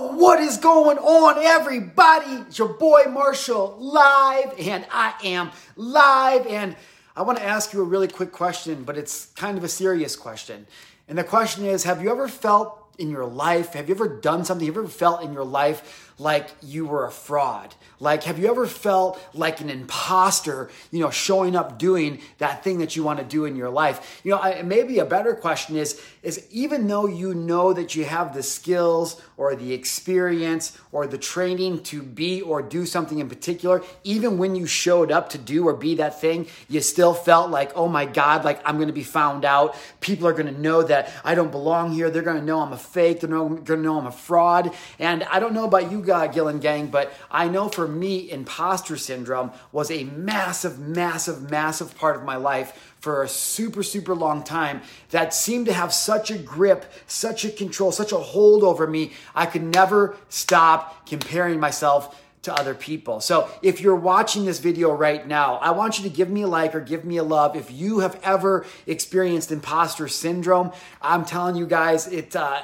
What is going on, everybody? It's your boy Marshal live, and I am live. And I want to ask you a really quick question, but it's kind of a serious question. And the question is Have you ever felt in your life? Have you ever done something? Have you ever felt in your life like you were a fraud? Like, have you ever felt like an imposter, you know, showing up doing that thing that you want to do in your life? You know, I, maybe a better question is, is even though you know that you have the skills or the experience or the training to be or do something in particular, even when you showed up to do or be that thing, you still felt like, oh my God, like I'm going to be found out. People are going to know that I don't belong here. They're going to know I'm a fake. They're going to know I'm a fraud. And I don't know about you uh, Gillen Gang, but I know for me, imposter syndrome was a massive, massive, massive part of my life for a super, super long time that seemed to have such a grip, such a control, such a hold over me. I could never stop comparing myself to other people. So if you're watching this video right now, I want you to give me a like or give me a love. If you have ever experienced imposter syndrome, I'm telling you guys, it, uh,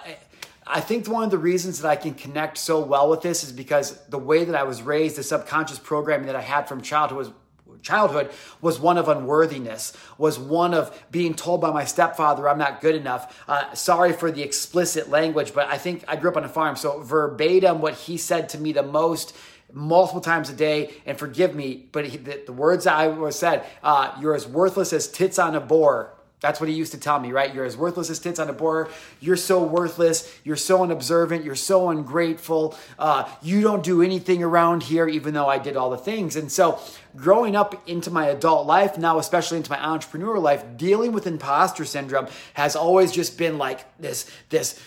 I think one of the reasons that I can connect so well with this is because the way that I was raised, the subconscious programming that I had from childhood was childhood was one of unworthiness, was one of being told by my stepfather I'm not good enough. Uh, sorry for the explicit language, but I think I grew up on a farm, so verbatim what he said to me the most multiple times a day and forgive me but he, the, the, words i was said uh, you're as worthless as tits on a boar that's what he used to tell me, right? You're as worthless as tits on a board. You're so worthless. You're so unobservant. You're so ungrateful. Uh, you don't do anything around here, even though I did all the things. And so, growing up into my adult life, now especially into my entrepreneur life, dealing with imposter syndrome has always just been like this, this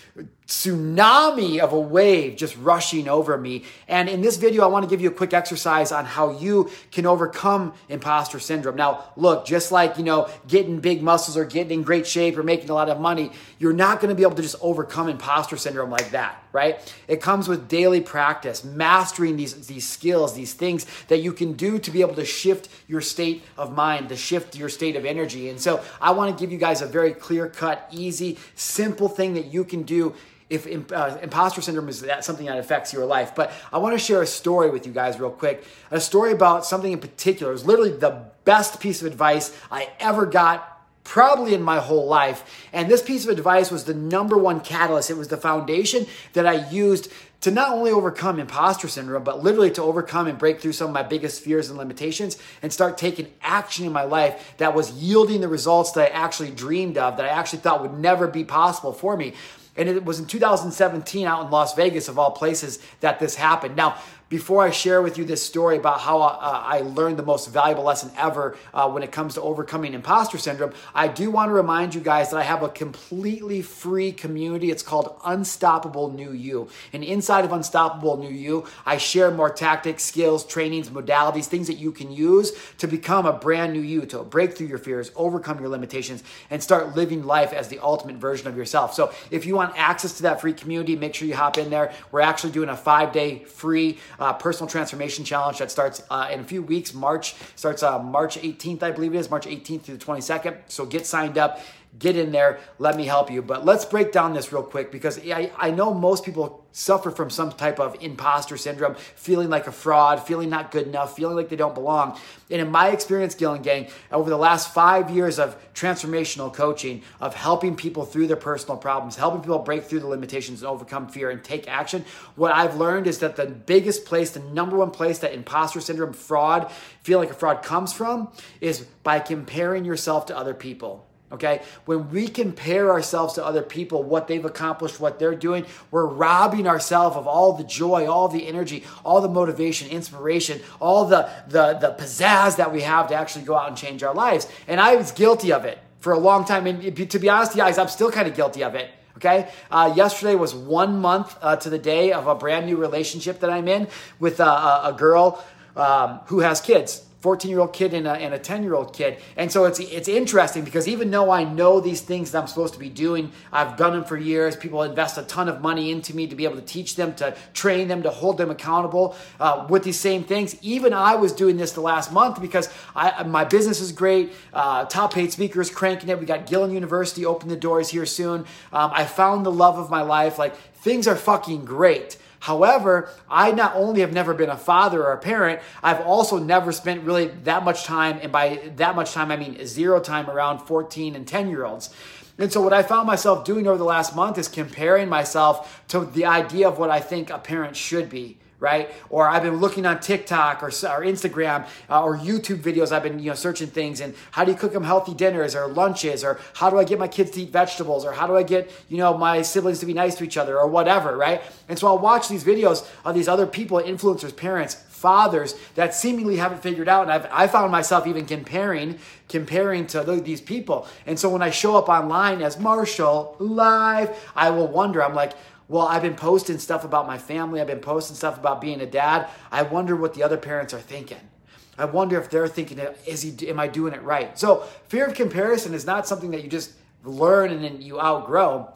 tsunami of a wave just rushing over me. And in this video, I want to give you a quick exercise on how you can overcome imposter syndrome. Now, look, just like, you know, getting big muscles or getting in great shape or making a lot of money, you're not going to be able to just overcome imposter syndrome like that, right? It comes with daily practice, mastering these, these skills, these things that you can do to be able to shift your state of mind, to shift your state of energy. And so I want to give you guys a very clear cut, easy, simple thing that you can do if uh, imposter syndrome is that something that affects your life. But I want to share a story with you guys real quick. A story about something in particular. It was literally the best piece of advice I ever got probably in my whole life. And this piece of advice was the number one catalyst. It was the foundation that I used to not only overcome imposter syndrome, but literally to overcome and break through some of my biggest fears and limitations and start taking action in my life that was yielding the results that I actually dreamed of, that I actually thought would never be possible for me. And it was in 2017 out in Las Vegas, of all places, that this happened. Now, before I share with you this story about how uh, I learned the most valuable lesson ever uh, when it comes to overcoming imposter syndrome, I do want to remind you guys that I have a completely free community. It's called Unstoppable New You. And inside of Unstoppable New You, I share more tactics, skills, trainings, modalities, things that you can use to become a brand new you, to break through your fears, overcome your limitations, and start living life as the ultimate version of yourself. So if you want access to that free community, make sure you hop in there. We're actually doing a five day free uh, personal transformation challenge that starts uh, in a few weeks. March starts uh, March 18th, I believe it is, March 18th through the 22nd. So get signed up get in there, let me help you. But let's break down this real quick because I, I know most people suffer from some type of imposter syndrome, feeling like a fraud, feeling not good enough, feeling like they don't belong. And in my experience, Gillen Gang, over the last five years of transformational coaching, of helping people through their personal problems, helping people break through the limitations and overcome fear and take action, what I've learned is that the biggest place, the number one place that imposter syndrome, fraud, feel like a fraud comes from is by comparing yourself to other people. Okay? When we compare ourselves to other people, what they've accomplished, what they're doing, we're robbing ourselves of all the joy, all the energy, all the motivation, inspiration, all the, the, the pizzazz that we have to actually go out and change our lives. And I was guilty of it for a long time. And to be honest, guys, I'm still kind of guilty of it. Okay. Uh, yesterday was one month uh, to the day of a brand new relationship that I'm in with a, a, a girl um, who has kids. 14 year old kid and a, and 10 year old kid. And so it's, it's interesting because even though I know these things that I'm supposed to be doing, I've done them for years. People invest a ton of money into me to be able to teach them, to train them, to hold them accountable uh, with these same things. Even I was doing this the last month because I, my business is great. Uh, top paid speakers cranking it. We got Gillen University open the doors here soon. Um, I found the love of my life. Like things are fucking great. However, I not only have never been a father or a parent, I've also never spent really that much time, and by that much time, I mean zero time around 14 and 10 year olds. And so, what I found myself doing over the last month is comparing myself to the idea of what I think a parent should be right? Or I've been looking on TikTok or, or Instagram uh, or YouTube videos. I've been you know searching things and how do you cook them healthy dinners or lunches or how do I get my kids to eat vegetables or how do I get you know my siblings to be nice to each other or whatever, right? And so I'll watch these videos of these other people, influencers, parents, fathers that seemingly haven't figured out, and I've I found myself even comparing comparing to these people. And so when I show up online as Marshal live, I will wonder. I'm like well, I've been posting stuff about my family. I've been posting stuff about being a dad. I wonder what the other parents are thinking. I wonder if they're thinking, is he, am I doing it right? So fear of comparison is not something that you just learn and then you outgrow.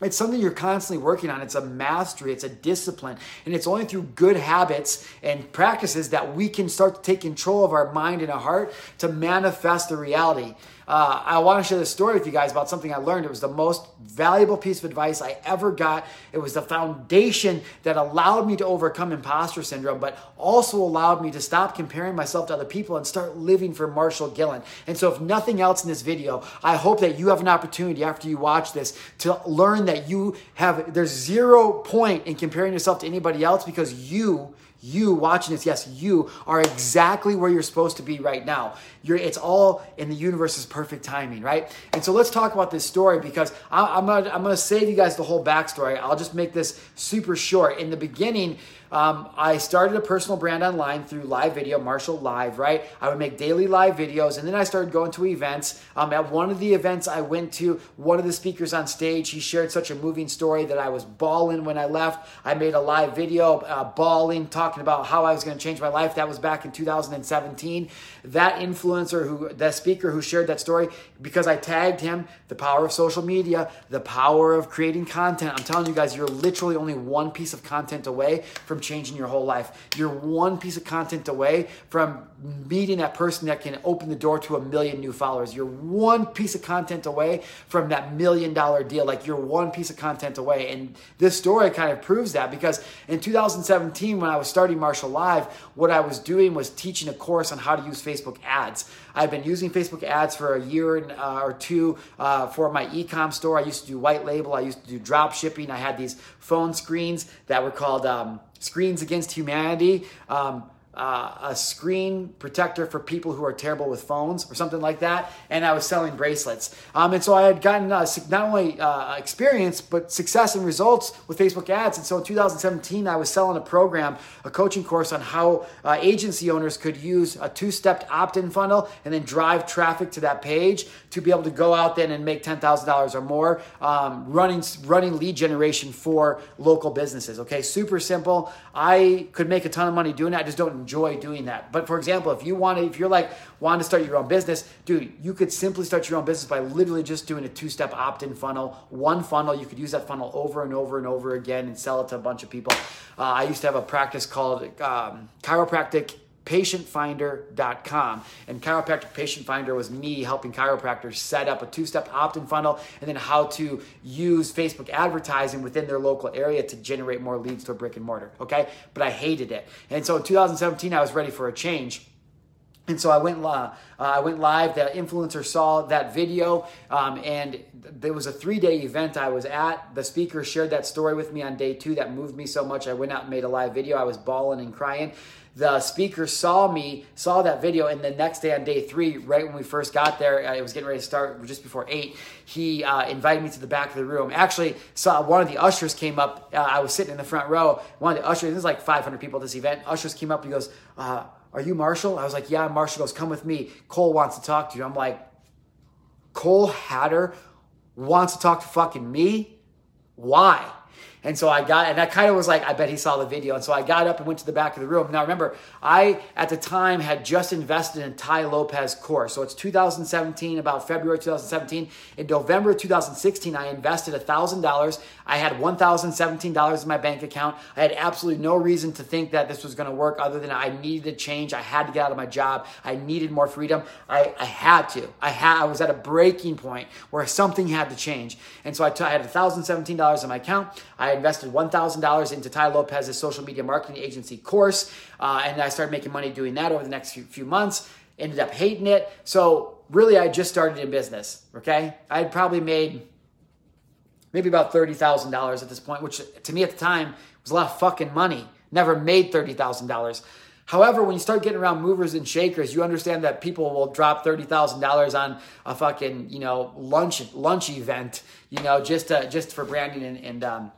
It's something you're constantly working on. It's a mastery, it's a discipline. And it's only through good habits and practices that we can start to take control of our mind and our heart to manifest the reality. Uh, I want to share this story with you guys about something I learned. It was the most valuable piece of advice I ever got. It was the foundation that allowed me to overcome imposter syndrome, but also allowed me to stop comparing myself to other people and start living for Marshal Gillen. And so, if nothing else in this video, I hope that you have an opportunity after you watch this to learn that you have, there's zero point in comparing yourself to anybody else because you you watching this, yes, you are exactly where you're supposed to be right now. You're, it's all in the universe's perfect timing, right? And so let's talk about this story because I, am gonna, I'm gonna save you guys the whole backstory. I'll just make this super short. In the beginning, um, I started a personal brand online through live video, Marshal Live, right? I would make daily live videos, and then I started going to events. Um, at one of the events I went to, one of the speakers on stage, he shared such a moving story that I was bawling when I left. I made a live video, uh, bawling, talking about how I was going to change my life. That was back in 2017. That influencer, who, that speaker who shared that story, because I tagged him, the power of social media, the power of creating content. I'm telling you guys, you're literally only one piece of content away from from changing your whole life. You're one piece of content away from meeting that person that can open the door to a million new followers. You're one piece of content away from that million dollar deal. Like you're one piece of content away. And this story kind of proves that because in 2017, when I was starting Marshal Live, what I was doing was teaching a course on how to use Facebook ads. I've been using Facebook ads for a year uh, or two uh, for my e-com store. I used to do white label. I used to do drop shipping. I had these phone screens that were called um, Screens Against Humanity. Um, uh, a screen protector for people who are terrible with phones or something like that. And I was selling bracelets. Um, and so I had gotten uh, not only uh, experience, but success and results with Facebook ads. And so in 2017, I was selling a program, a coaching course on how uh, agency owners could use a two step opt in funnel and then drive traffic to that page to be able to go out then and make $10,000 or more um, running, running lead generation for local businesses. Okay, super simple. I could make a ton of money doing it. I just don't enjoy doing that. But for example, if you want to, if you're like wanting to start your own business, dude, you could simply start your own business by literally just doing a two-step opt-in funnel, one funnel. You could use that funnel over and over and over again and sell it to a bunch of people. Uh, I used to have a practice called um, chiropractic patientfinder.com. And Chiropractic Patient Finder was me helping chiropractors set up a two step opt in funnel and then how to use Facebook advertising within their local area to generate more leads to a brick and mortar. Okay. But I hated it. And so in 2017, I was ready for a change. And so I went, uh, I went live. The influencer saw that video, um, and there was a three-day event I was at. The speaker shared that story with me on day two. That moved me so much. I went out and made a live video. I was bawling and crying the speaker saw me, saw that video, and the next day on day three, right when we first got there, uh, it was getting ready to start just before eight. He uh, invited me to the back of the room. Actually, saw one of the ushers came up. Uh, I was sitting in the front row. One of the ushers, there's like 500 people at this event. Ushers came up and he goes, uh, "Are you Marshal?" I was like, "Yeah, Marshal." Goes, "Come with me. Cole wants to talk to you." I'm like, "Cole Hatter wants to talk to fucking me? Why?" And so I got, and I kind of was like, I bet he saw the video. And so I got up and went to the back of the room. Now remember, I at the time had just invested in Tai Lopez course. So it's 2017, about February 2017. In November 2016, I invested $1,000. I had $1,017 in my bank account. I had absolutely no reason to think that this was going to work other than I needed a change. I had to get out of my job. I needed more freedom. I, I had to. I had, I was at a breaking point where something had to change. And so I, t- I had $1,017 in my account. I I invested $1,000 into Tai Lopez's social media marketing agency course, uh, and I started making money doing that over the next few, months. Ended up hating it. So really, I just started in business. Okay, I had probably made maybe about $30,000 at this point, which to me at the time was a lot of fucking money. Never made $30,000. However, when you start getting around movers and shakers, you understand that people will drop thirty thousand dollars on a fucking you know lunch lunch event, you know, just uh, just for branding and, and um,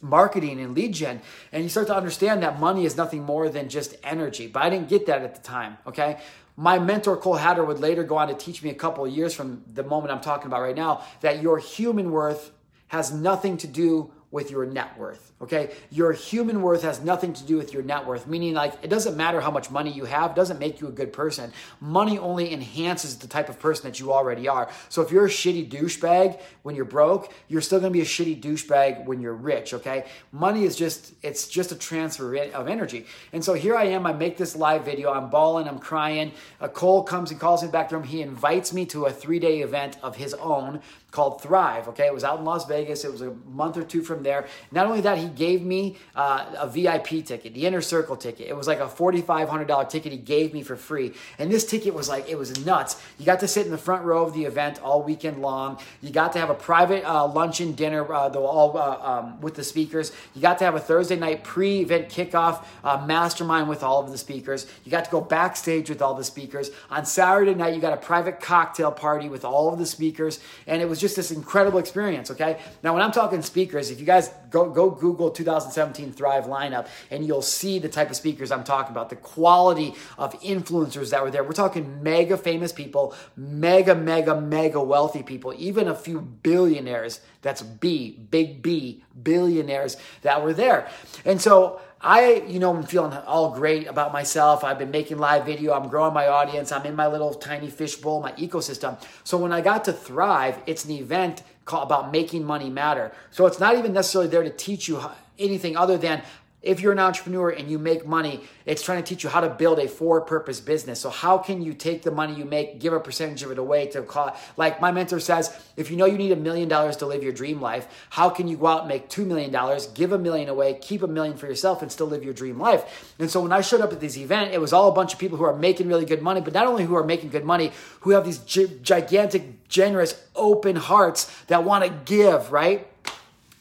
marketing and lead gen, and you start to understand that money is nothing more than just energy. But I didn't get that at the time. Okay, my mentor Cole Hatter would later go on to teach me a couple years from the moment I'm talking about right now that your human worth has nothing to do with your net worth. Okay. Your human worth has nothing to do with your net worth, meaning like it doesn't matter how much money you have, doesn't make you a good person. Money only enhances the type of person that you already are. So if you're a shitty douchebag when you're broke, you're still gonna be a shitty douchebag when you're rich. Okay. Money is just, it's just a transfer of energy. And so here I am, I make this live video, I'm bawling, I'm crying. A Cole comes and calls me back to him. He invites me to a three day event of his own called Thrive. Okay, it was out in Las Vegas. It was a month or two from there. Not only that, he gave me uh, a VIP ticket, the Inner Circle ticket. It was like a forty-five hundred dollar ticket he gave me for free. And this ticket was like it was nuts. You got to sit in the front row of the event all weekend long. You got to have a private uh, luncheon dinner, uh, all uh, um, with the speakers. You got to have a Thursday night pre-event kickoff uh, mastermind with all of the speakers. You got to go backstage with all the speakers. On Saturday night, you got a private cocktail party with all of the speakers, and it was just this incredible experience, okay? Now, when I'm talking speakers, if you guys go, go Google 2017 Thrive lineup and you'll see the type of speakers I'm talking about, the quality of influencers that were there. We're talking mega famous people, mega, mega, mega wealthy people, even a few billionaires. That's B, big B, billionaires that were there. And so, I, you know, I'm feeling all great about myself. I've been making live video. I'm growing my audience. I'm in my little tiny fishbowl, my ecosystem. So when I got to Thrive, it's an event called, about making money matter. So it's not even necessarily there to teach you anything other than if you're an entrepreneur and you make money, it's trying to teach you how to build a for purpose business. So, how can you take the money you make, give a percentage of it away to call, like my mentor says, if you know you need a million dollars to live your dream life, how can you go out and make $2 million, give a million away, keep a million for yourself, and still live your dream life? And so, when I showed up at this event, it was all a bunch of people who are making really good money, but not only who are making good money, who have these gi- gigantic, generous, open hearts that want to give, right?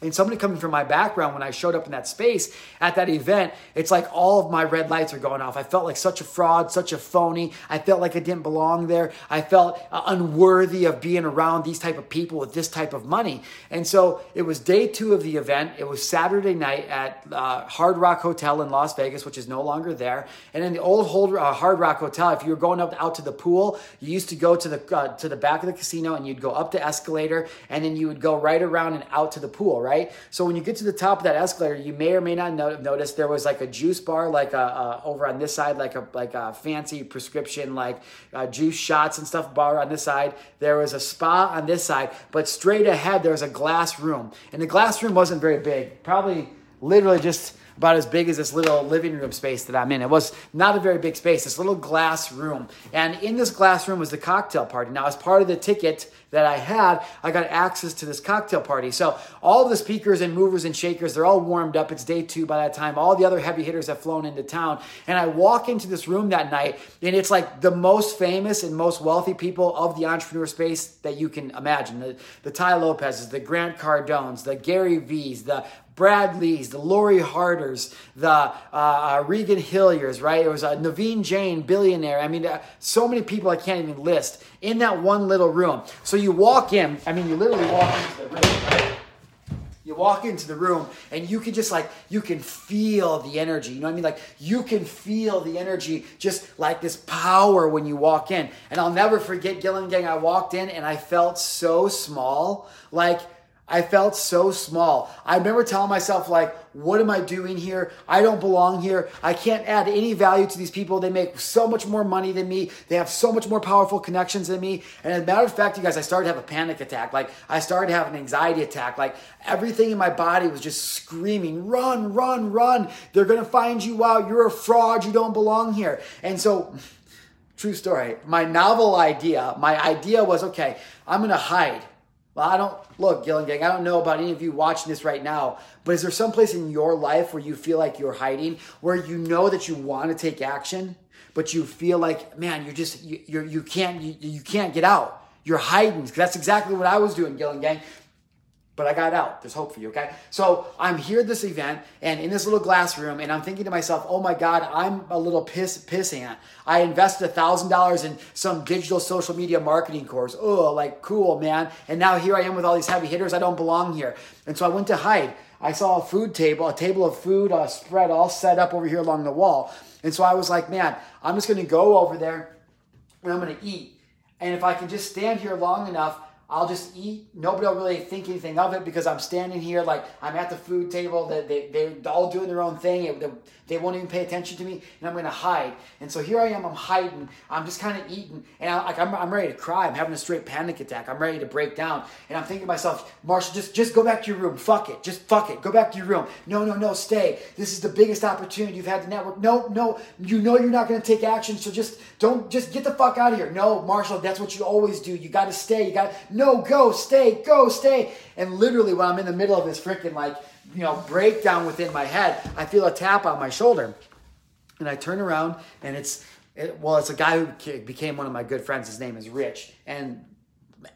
And somebody coming from my background, when I showed up in that space at that event, it's like all of my red lights are going off. I felt like such a fraud, such a phony. I felt like I didn't belong there. I felt uh, unworthy of being around these type of people with this type of money. And so it was day two of the event. It was Saturday night at uh, Hard Rock Hotel in Las Vegas, which is no longer there. And in the old uh, Hard Rock Hotel, if you were going up out to the pool, you used to go to the uh, to the back of the casino and you'd go up the escalator, and then you would go right around and out to the pool. Right? Right? So when you get to the top of that escalator, you may or may not have noticed there was like a juice bar, like a, a over on this side, like a like a fancy prescription like uh, juice shots and stuff bar on this side. There was a spa on this side, but straight ahead there was a glass room, and the glass room wasn't very big, probably literally just about as big as this little living room space that I'm in. It was not a very big space, this little glass room. And in this glass room was the cocktail party. Now, as part of the ticket that I had, I got access to this cocktail party. So all the speakers and movers and shakers, they're all warmed up. It's day two by that time. All the other heavy hitters have flown into town. And I walk into this room that night, and it's like the most famous and most wealthy people of the entrepreneur space that you can imagine. The, the Tai Lopez's, the Grant Cardones, the Gary Vee's, the Bradleys, the Lori Harders, the uh, uh, Regan Hillyers, right? It was uh, Naveen Jain, billionaire. I mean, uh, so many people I can't even list in that one little room. So you walk in, I mean, you literally walk into the room, right? You walk into the room and you can just like, you can feel the energy. You know what I mean? Like, you can feel the energy just like this power when you walk in. And I'll never forget Gillen Gang. I walked in and I felt so small. Like, I felt so small. I remember telling myself, like, what am I doing here? I don't belong here. I can't add any value to these people. They make so much more money than me. They have so much more powerful connections than me. And as a matter of fact, you guys, I started to have a panic attack. Like, I started to have an anxiety attack. Like, everything in my body was just screaming, run, run, run. They're going to find you out. You're a fraud. You don't belong here. And so, true story, my novel idea, my idea was okay, I'm going to hide Well, I don't look, Gillen Gang. I don't know about any of you watching this right now, but is there some place in your life where you feel like you're hiding, where you know that you want to take action, but you feel like, man, you're just you you're, you can't you, you can't get out. You're hiding. That's exactly what I was doing, Gillen Gang but I got out. There's hope for you, okay? So I'm here at this event and in this little glass room, and I'm thinking to myself, oh my God, I'm a little piss piss ant. I invested a thousand dollars in some digital social media marketing course. Oh, like cool, man. And now here I am with all these heavy hitters. I don't belong here. And so I went to hide. I saw a food table, a table of food uh, spread all set up over here along the wall. And so I was like, man, I'm just gonna go over there and I'm gonna eat. And if I can just stand here long enough, I'll just eat. Nobody will really think anything of it because I'm standing here like I'm at the food table. They, they, they're all doing their own thing. They, they won't even pay attention to me, and I'm going to hide. And so here I am. I'm hiding. I'm just kind of eating, and I, like I'm, I'm ready to cry. I'm having a straight panic attack. I'm ready to break down, and I'm thinking to myself, Marshal, just just go back to your room. Fuck it. Just fuck it. Go back to your room. No, no, no. Stay. This is the biggest opportunity you've had to network. No, no. You know you're not going to take action, so just don't. Just get the fuck out of here. No, Marshal. That's what you always do. You got to stay. You got no. No, go. Stay. Go. Stay. And literally, when I'm in the middle of this freaking like you know, breakdown within my head, I feel a tap on my shoulder. And I turn around and it's, it, well, it's a guy who became one of my good friends. His name is Rich. And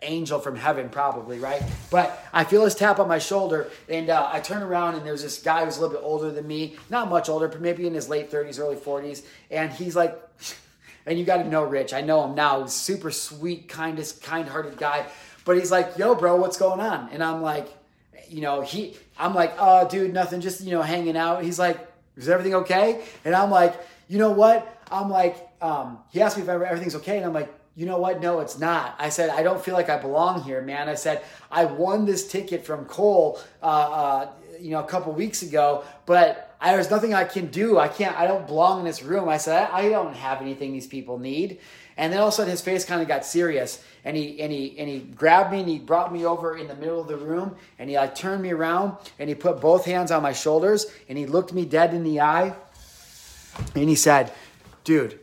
angel from heaven, probably, right? But I feel his tap on my shoulder, and uh, I turn around, and there's this guy who's a little bit older than me, not much older, but maybe in his late 30s, early 40s, and he's like, and you got to know Rich. I know him now. Super sweet, kindest, kind-hearted guy. But he's like, "Yo, bro, what's going on?" And I'm like, you know, he, I'm like, oh, dude, nothing, just, you know, hanging out. He's like, is everything okay? And I'm like, you know what? I'm like, um, he asked me if everything's okay. And I'm like, you know what? No, it's not. I said, I don't feel like I belong here, man. I said, I won this ticket from Cole, uh, uh, you know, a couple weeks ago, but I, there's nothing I can do. I can't, I don't belong in this room. I said, I, I don't have anything these people need. And then all of a sudden his face kind of got serious and he and he and he grabbed me and he brought me over in the middle of the room and he like turned me around and he put both hands on my shoulders and he looked me dead in the eye and he said, "Dude,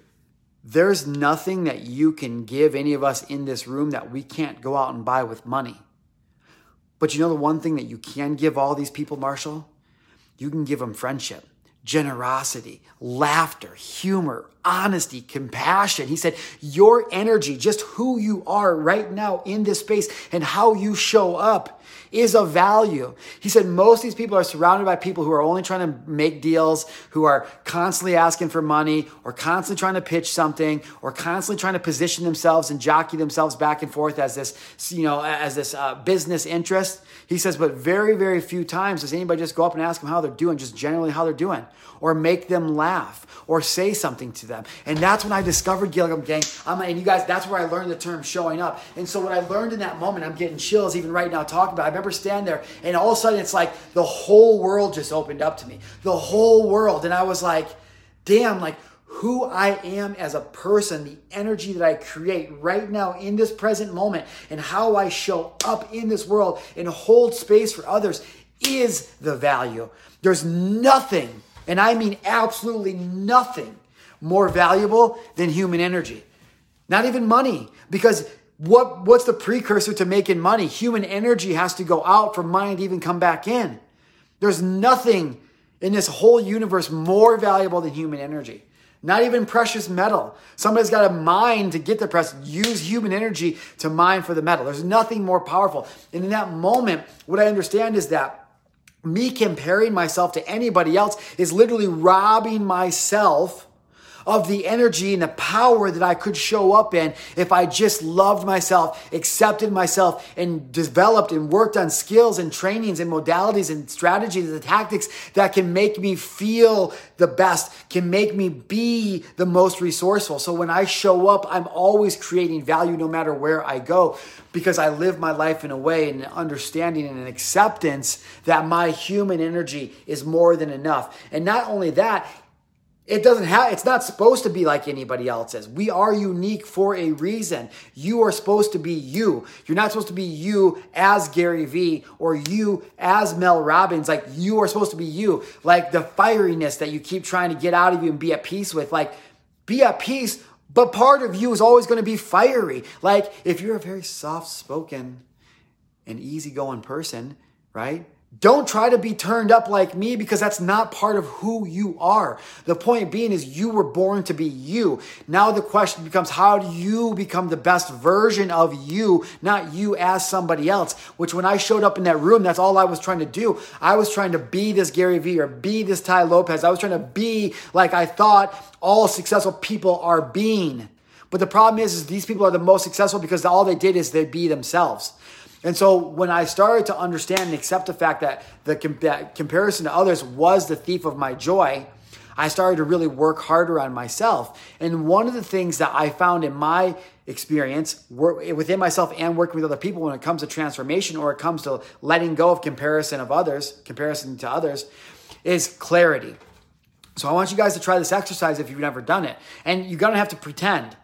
there's nothing that you can give any of us in this room that we can't go out and buy with money. But you know the one thing that you can give all these people, Marshal? You can give them friendship generosity, laughter, humor, honesty, compassion. He said, Your energy, just who you are right now in this space and how you show up is of value. He said, Most of these people are surrounded by people who are only trying to make deals, who are constantly asking for money, or constantly trying to pitch something, or constantly trying to position themselves and jockey themselves back and forth as this, you know, as this uh, business interest. He says, but very, very few times does anybody just go up and ask them how they're doing, just generally how they're doing, or make them laugh, or say something to them. And that's when I discovered Gillen Gang. I'm, and you guys, that's where I learned the term showing up. And so what I learned in that moment, I'm getting chills even right now talking about. It. I remember standing there, and all of a sudden it's like the whole world just opened up to me, the whole world, and I was like, damn, like who I am as a person, the energy that I create right now in this present moment, and how I show up in this world and hold space for others is the value. There's nothing, and I mean absolutely nothing, more valuable than human energy. Not even money, because what, what's the precursor to making money? Human energy has to go out for money to even come back in. There's nothing in this whole universe more valuable than human energy. Not even precious metal. Somebody's got a mine to get the precious. Use human energy to mine for the metal. There's nothing more powerful. And in that moment, what I understand is that me comparing myself to anybody else is literally robbing myself of the energy and the power that I could show up in if I just loved myself, accepted myself, and developed and worked on skills and trainings and modalities and strategies and tactics that can make me feel the best, can make me be the most resourceful. So when I show up, I'm always creating value no matter where I go because I live my life in a way and an understanding and an acceptance that my human energy is more than enough. And not only that, it doesn't have, it's not supposed to be like anybody else's. We are unique for a reason. You are supposed to be you. You're not supposed to be you as Gary Vee or you as Mel Robbins. Like you are supposed to be you. Like the fieriness that you keep trying to get out of you and be at peace with. Like be at peace, but part of you is always going to be fiery. Like if you're a very soft spoken, an easygoing person, right? Don't try to be turned up like me because that's not part of who you are. The point being is you were born to be you. Now the question becomes how do you become the best version of you, not you as somebody else? Which when I showed up in that room, that's all I was trying to do. I was trying to be this Gary Vee or be this Tai Lopez. I was trying to be like I thought all successful people are being. But the problem is, is these people are the most successful because all they did is they be themselves. And so when I started to understand and accept the fact that the that comparison to others was the thief of my joy, I started to really work harder on myself. And one of the things that I found in my experience within myself and working with other people when it comes to transformation or it comes to letting go of comparison of others, comparison to others, is clarity. So I want you guys to try this exercise if you've never done it. And you're to have to pretend.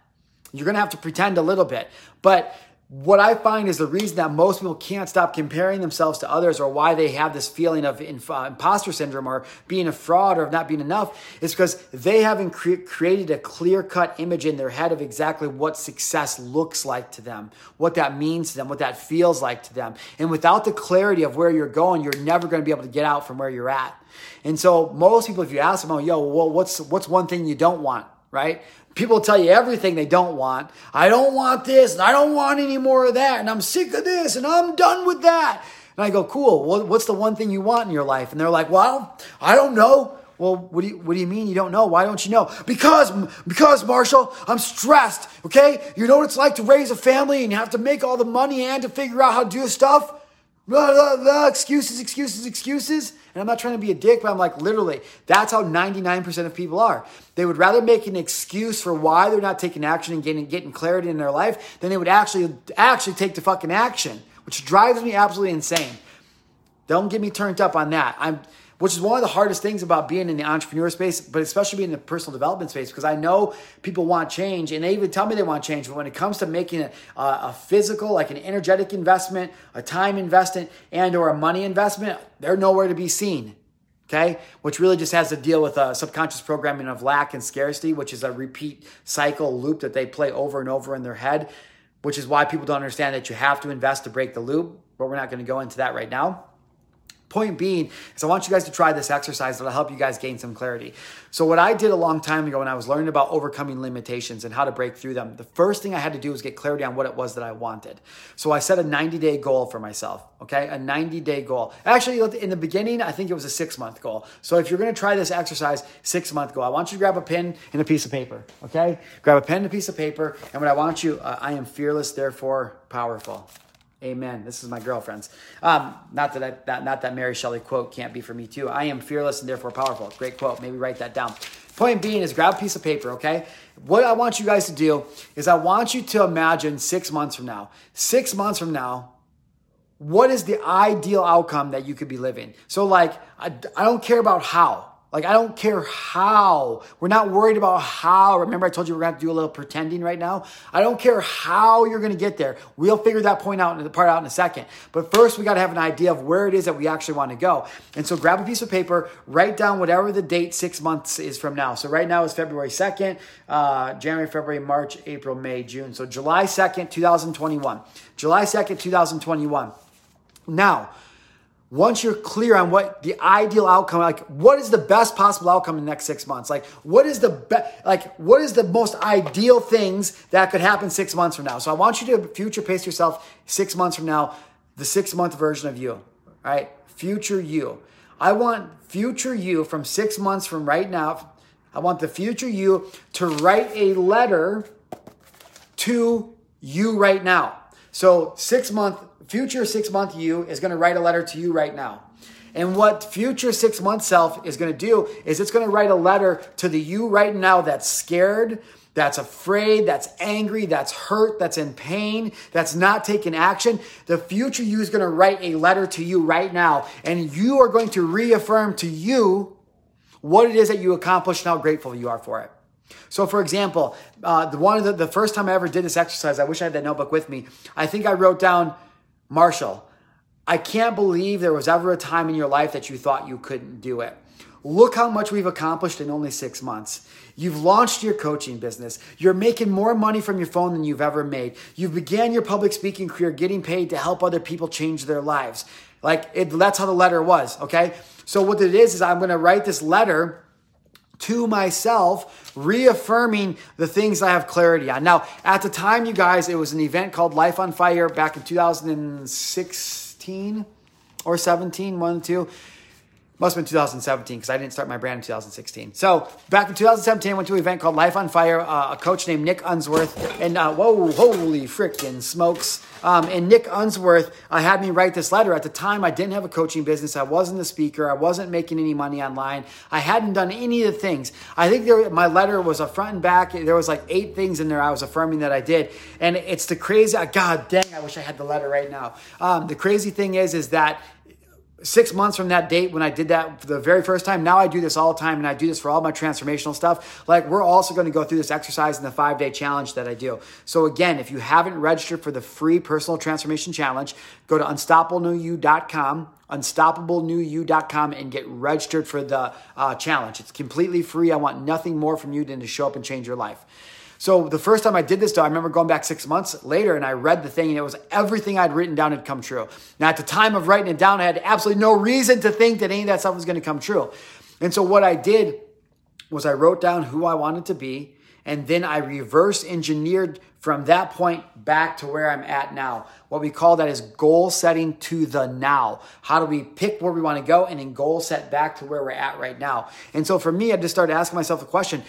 You're to have to pretend a little bit. But what I find is the reason that most people can't stop comparing themselves to others or why they have this feeling of uh, imposter syndrome or being a fraud or of not being enough is because they haven't cre- created a clear cut image in their head of exactly what success looks like to them, what that means to them, what that feels like to them. And without the clarity of where you're going, you're never going to be able to get out from where you're at. And so most people, if you ask them, oh, yo, well, what's, what's one thing you don't want? Right? People tell you everything they don't want. I don't want this and I don't want any more of that and I'm sick of this and I'm done with that. And I go, cool. Well, what's the one thing you want in your life? And they're like, well, I don't know. Well, what do you what do you mean you don't know? Why don't you know? Because because Marshal, I'm stressed. Okay, you know what it's like to raise a family and you have to make all the money and to figure out how to do stuff. Blah, blah, blah, excuses, excuses, excuses. And I'm not trying to be a dick, but I'm like, literally, that's how 99% of people are. They would rather make an excuse for why they're not taking action and getting, getting clarity in their life than they would actually, actually take the fucking action, which drives me absolutely insane. Don't get me turned up on that. I'm, which is one of the hardest things about being in the entrepreneur space, but especially being in the personal development space, because I know people want change and they even tell me they want change. But when it comes to making a, a physical, like an energetic investment, a time investment, and or a money investment, they're nowhere to be seen. Okay, which really just has to deal with a subconscious programming of lack and scarcity, which is a repeat cycle loop that they play over and over in their head, which is why people don't understand that you have to invest to break the loop. But we're not going to go into that right now. Point being is I want you guys to try this exercise that'll help you guys gain some clarity. So what I did a long time ago when I was learning about overcoming limitations and how to break through them, the first thing I had to do was get clarity on what it was that I wanted. So I set a 90-day goal for myself, okay? A 90-day goal. Actually, in the beginning, I think it was a 6-month goal. So if you're going to try this exercise, 6-month goal, I want you to grab a pen and a piece of paper, okay? Grab a pen and a piece of paper, and what I want you, uh, I am fearless, therefore powerful. Amen. This is my girlfriend's. Um, not that, I, that not that Mary Shelley quote can't be for me too. I am fearless and therefore powerful. Great quote. Maybe write that down. Point being is grab a piece of paper, okay? What I want you guys to do is I want you to imagine six months from now. Six months from now, what is the ideal outcome that you could be living? So, like, I, I don't care about how. Like, I don't care how. We're not worried about how. Remember, I told you we're going to do a little pretending right now? I don't care how you're going to get there. We'll figure that point out, the part out in a second. But first, we got to have an idea of where it is that we actually want to go. And so grab a piece of paper, write down whatever the date six months is from now. So right now is February 2nd, uh, January, February, March, April, May, June. So July 2nd, 2021. July 2nd, 2021. Now, once you're clear on what the ideal outcome like what is the best possible outcome in the next six months? Like what is the best like what is the most ideal things that could happen six months from now? So i want you to future pace yourself six months from now the six month version of you right? Future you. I want future you from six months from right now i want the future you to write a letter to you right now. So six month future six month you is going to write a letter to you right now. And what future six month self is going to do is it's going to write a letter to the you right now that's scared, that's afraid, that's angry, that's hurt, that's in pain, that's not taking action. The future you is going to write a letter to you right now, and you are going to reaffirm to you what it is that you accomplished and how grateful you are for it. So, for example, uh, the one the, the first time I ever did this exercise, I wish I had that notebook with me. I think I wrote down Marshal, I can't believe there was ever a time in your life that you thought you couldn't do it. look how much we've accomplished in only six months. You've launched your coaching business. You're making more money from your phone than you've ever made. You've began your public speaking career getting paid to help other people change their lives. Like it, that's how the letter was, okay? So what it is is I'm going to write this letter to myself, reaffirming the things I have clarity on. Now, at the time, you guys, it was an event called Life on Fire back in 2016 or 17, one, two. Must have been 2017 because I didn't start my brand in 2016. So back in 2017, I went to an event called Life on Fire. Uh, a coach named Nick Unsworth, and uh, whoa, holy frickin' smokes! Um, and Nick Unsworth uh, had me write this letter. At the time, I didn't have a coaching business. I wasn't a speaker. I wasn't making any money online. I hadn't done any of the things. I think there, my letter was a front and back. There was like eight things in there. I was affirming that I did, and it's the crazy. God dang! I wish I had the letter right now. Um, the crazy thing is, is that six months from that date when I did that for the very first time. Now I do this all the time and I do this for all my transformational stuff. Like we're also going to go through this exercise in the five day challenge that I do. So again, if you haven't registered for the free personal transformation challenge, go to unstoppablenewYou.com unstoppablenewYou.com and get registered for the uh, challenge. It's completely free. I want nothing more from you than to show up and change your life. So the first time I did this, though, I remember going back six months later and I read the thing and it was everything I'd written down had come true. Now, at the time of writing it down, I had absolutely no reason to think that any of that stuff was going to come true. And so what I did was I wrote down who I wanted to be and then I reverse engineered from that point back to where I'm at now. What we call that is goal setting to the now. How do we pick where we want to go and then goal set back to where we're at right now? And so for me, I just started asking myself the question,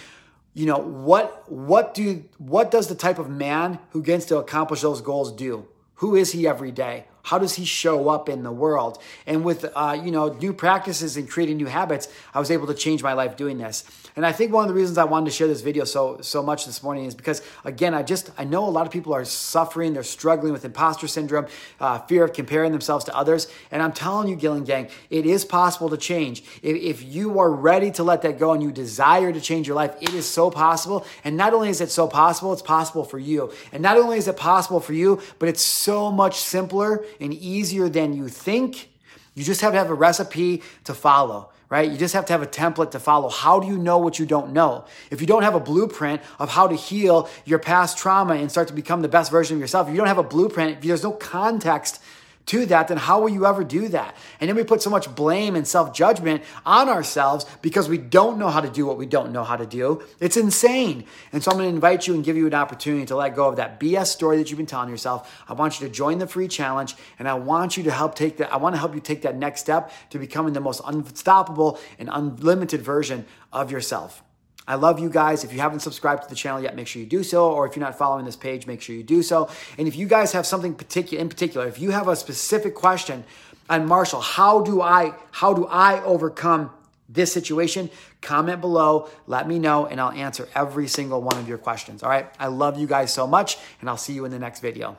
you know what what do what does the type of man who gets to accomplish those goals do? Who is he every day how does he show up in the world and with uh, you know new practices and creating new habits i was able to change my life doing this and I think one of the reasons I wanted to share this video so so much this morning is because again, I just I know a lot of people are suffering, they're struggling with imposter syndrome, uh, fear of comparing themselves to others, and I'm telling you, Gillen Gang, it is possible to change. If, if you are ready to let that go and you desire to change your life, it is so possible. And not only is it so possible, it's possible for you. And not only is it possible for you, but it's so much simpler and easier than you think. You just have to have a recipe to follow right? You just have to have a template to follow. How do you know what you don't know? If you don't have a blueprint of how to heal your past trauma and start to become the best version of yourself, if you don't have a blueprint, if there's no context to that, then how will you ever do that? And then we put so much blame and self judgment on ourselves because we don't know how to do what we don't know how to do. It's insane. And so I'm going to invite you and give you an opportunity to let go of that BS story that you've been telling yourself. I want you to join the free challenge and I want you to help take that. I want to help you take that next step to becoming the most unstoppable and unlimited version of yourself. I love you guys. If you haven't subscribed to the channel yet, make sure you do so. Or if you're not following this page, make sure you do so. And if you guys have something particular in particular, if you have a specific question on Marshal, how do I how do I overcome this situation? Comment below, let me know, and I'll answer every single one of your questions. All right. I love you guys so much, and I'll see you in the next video.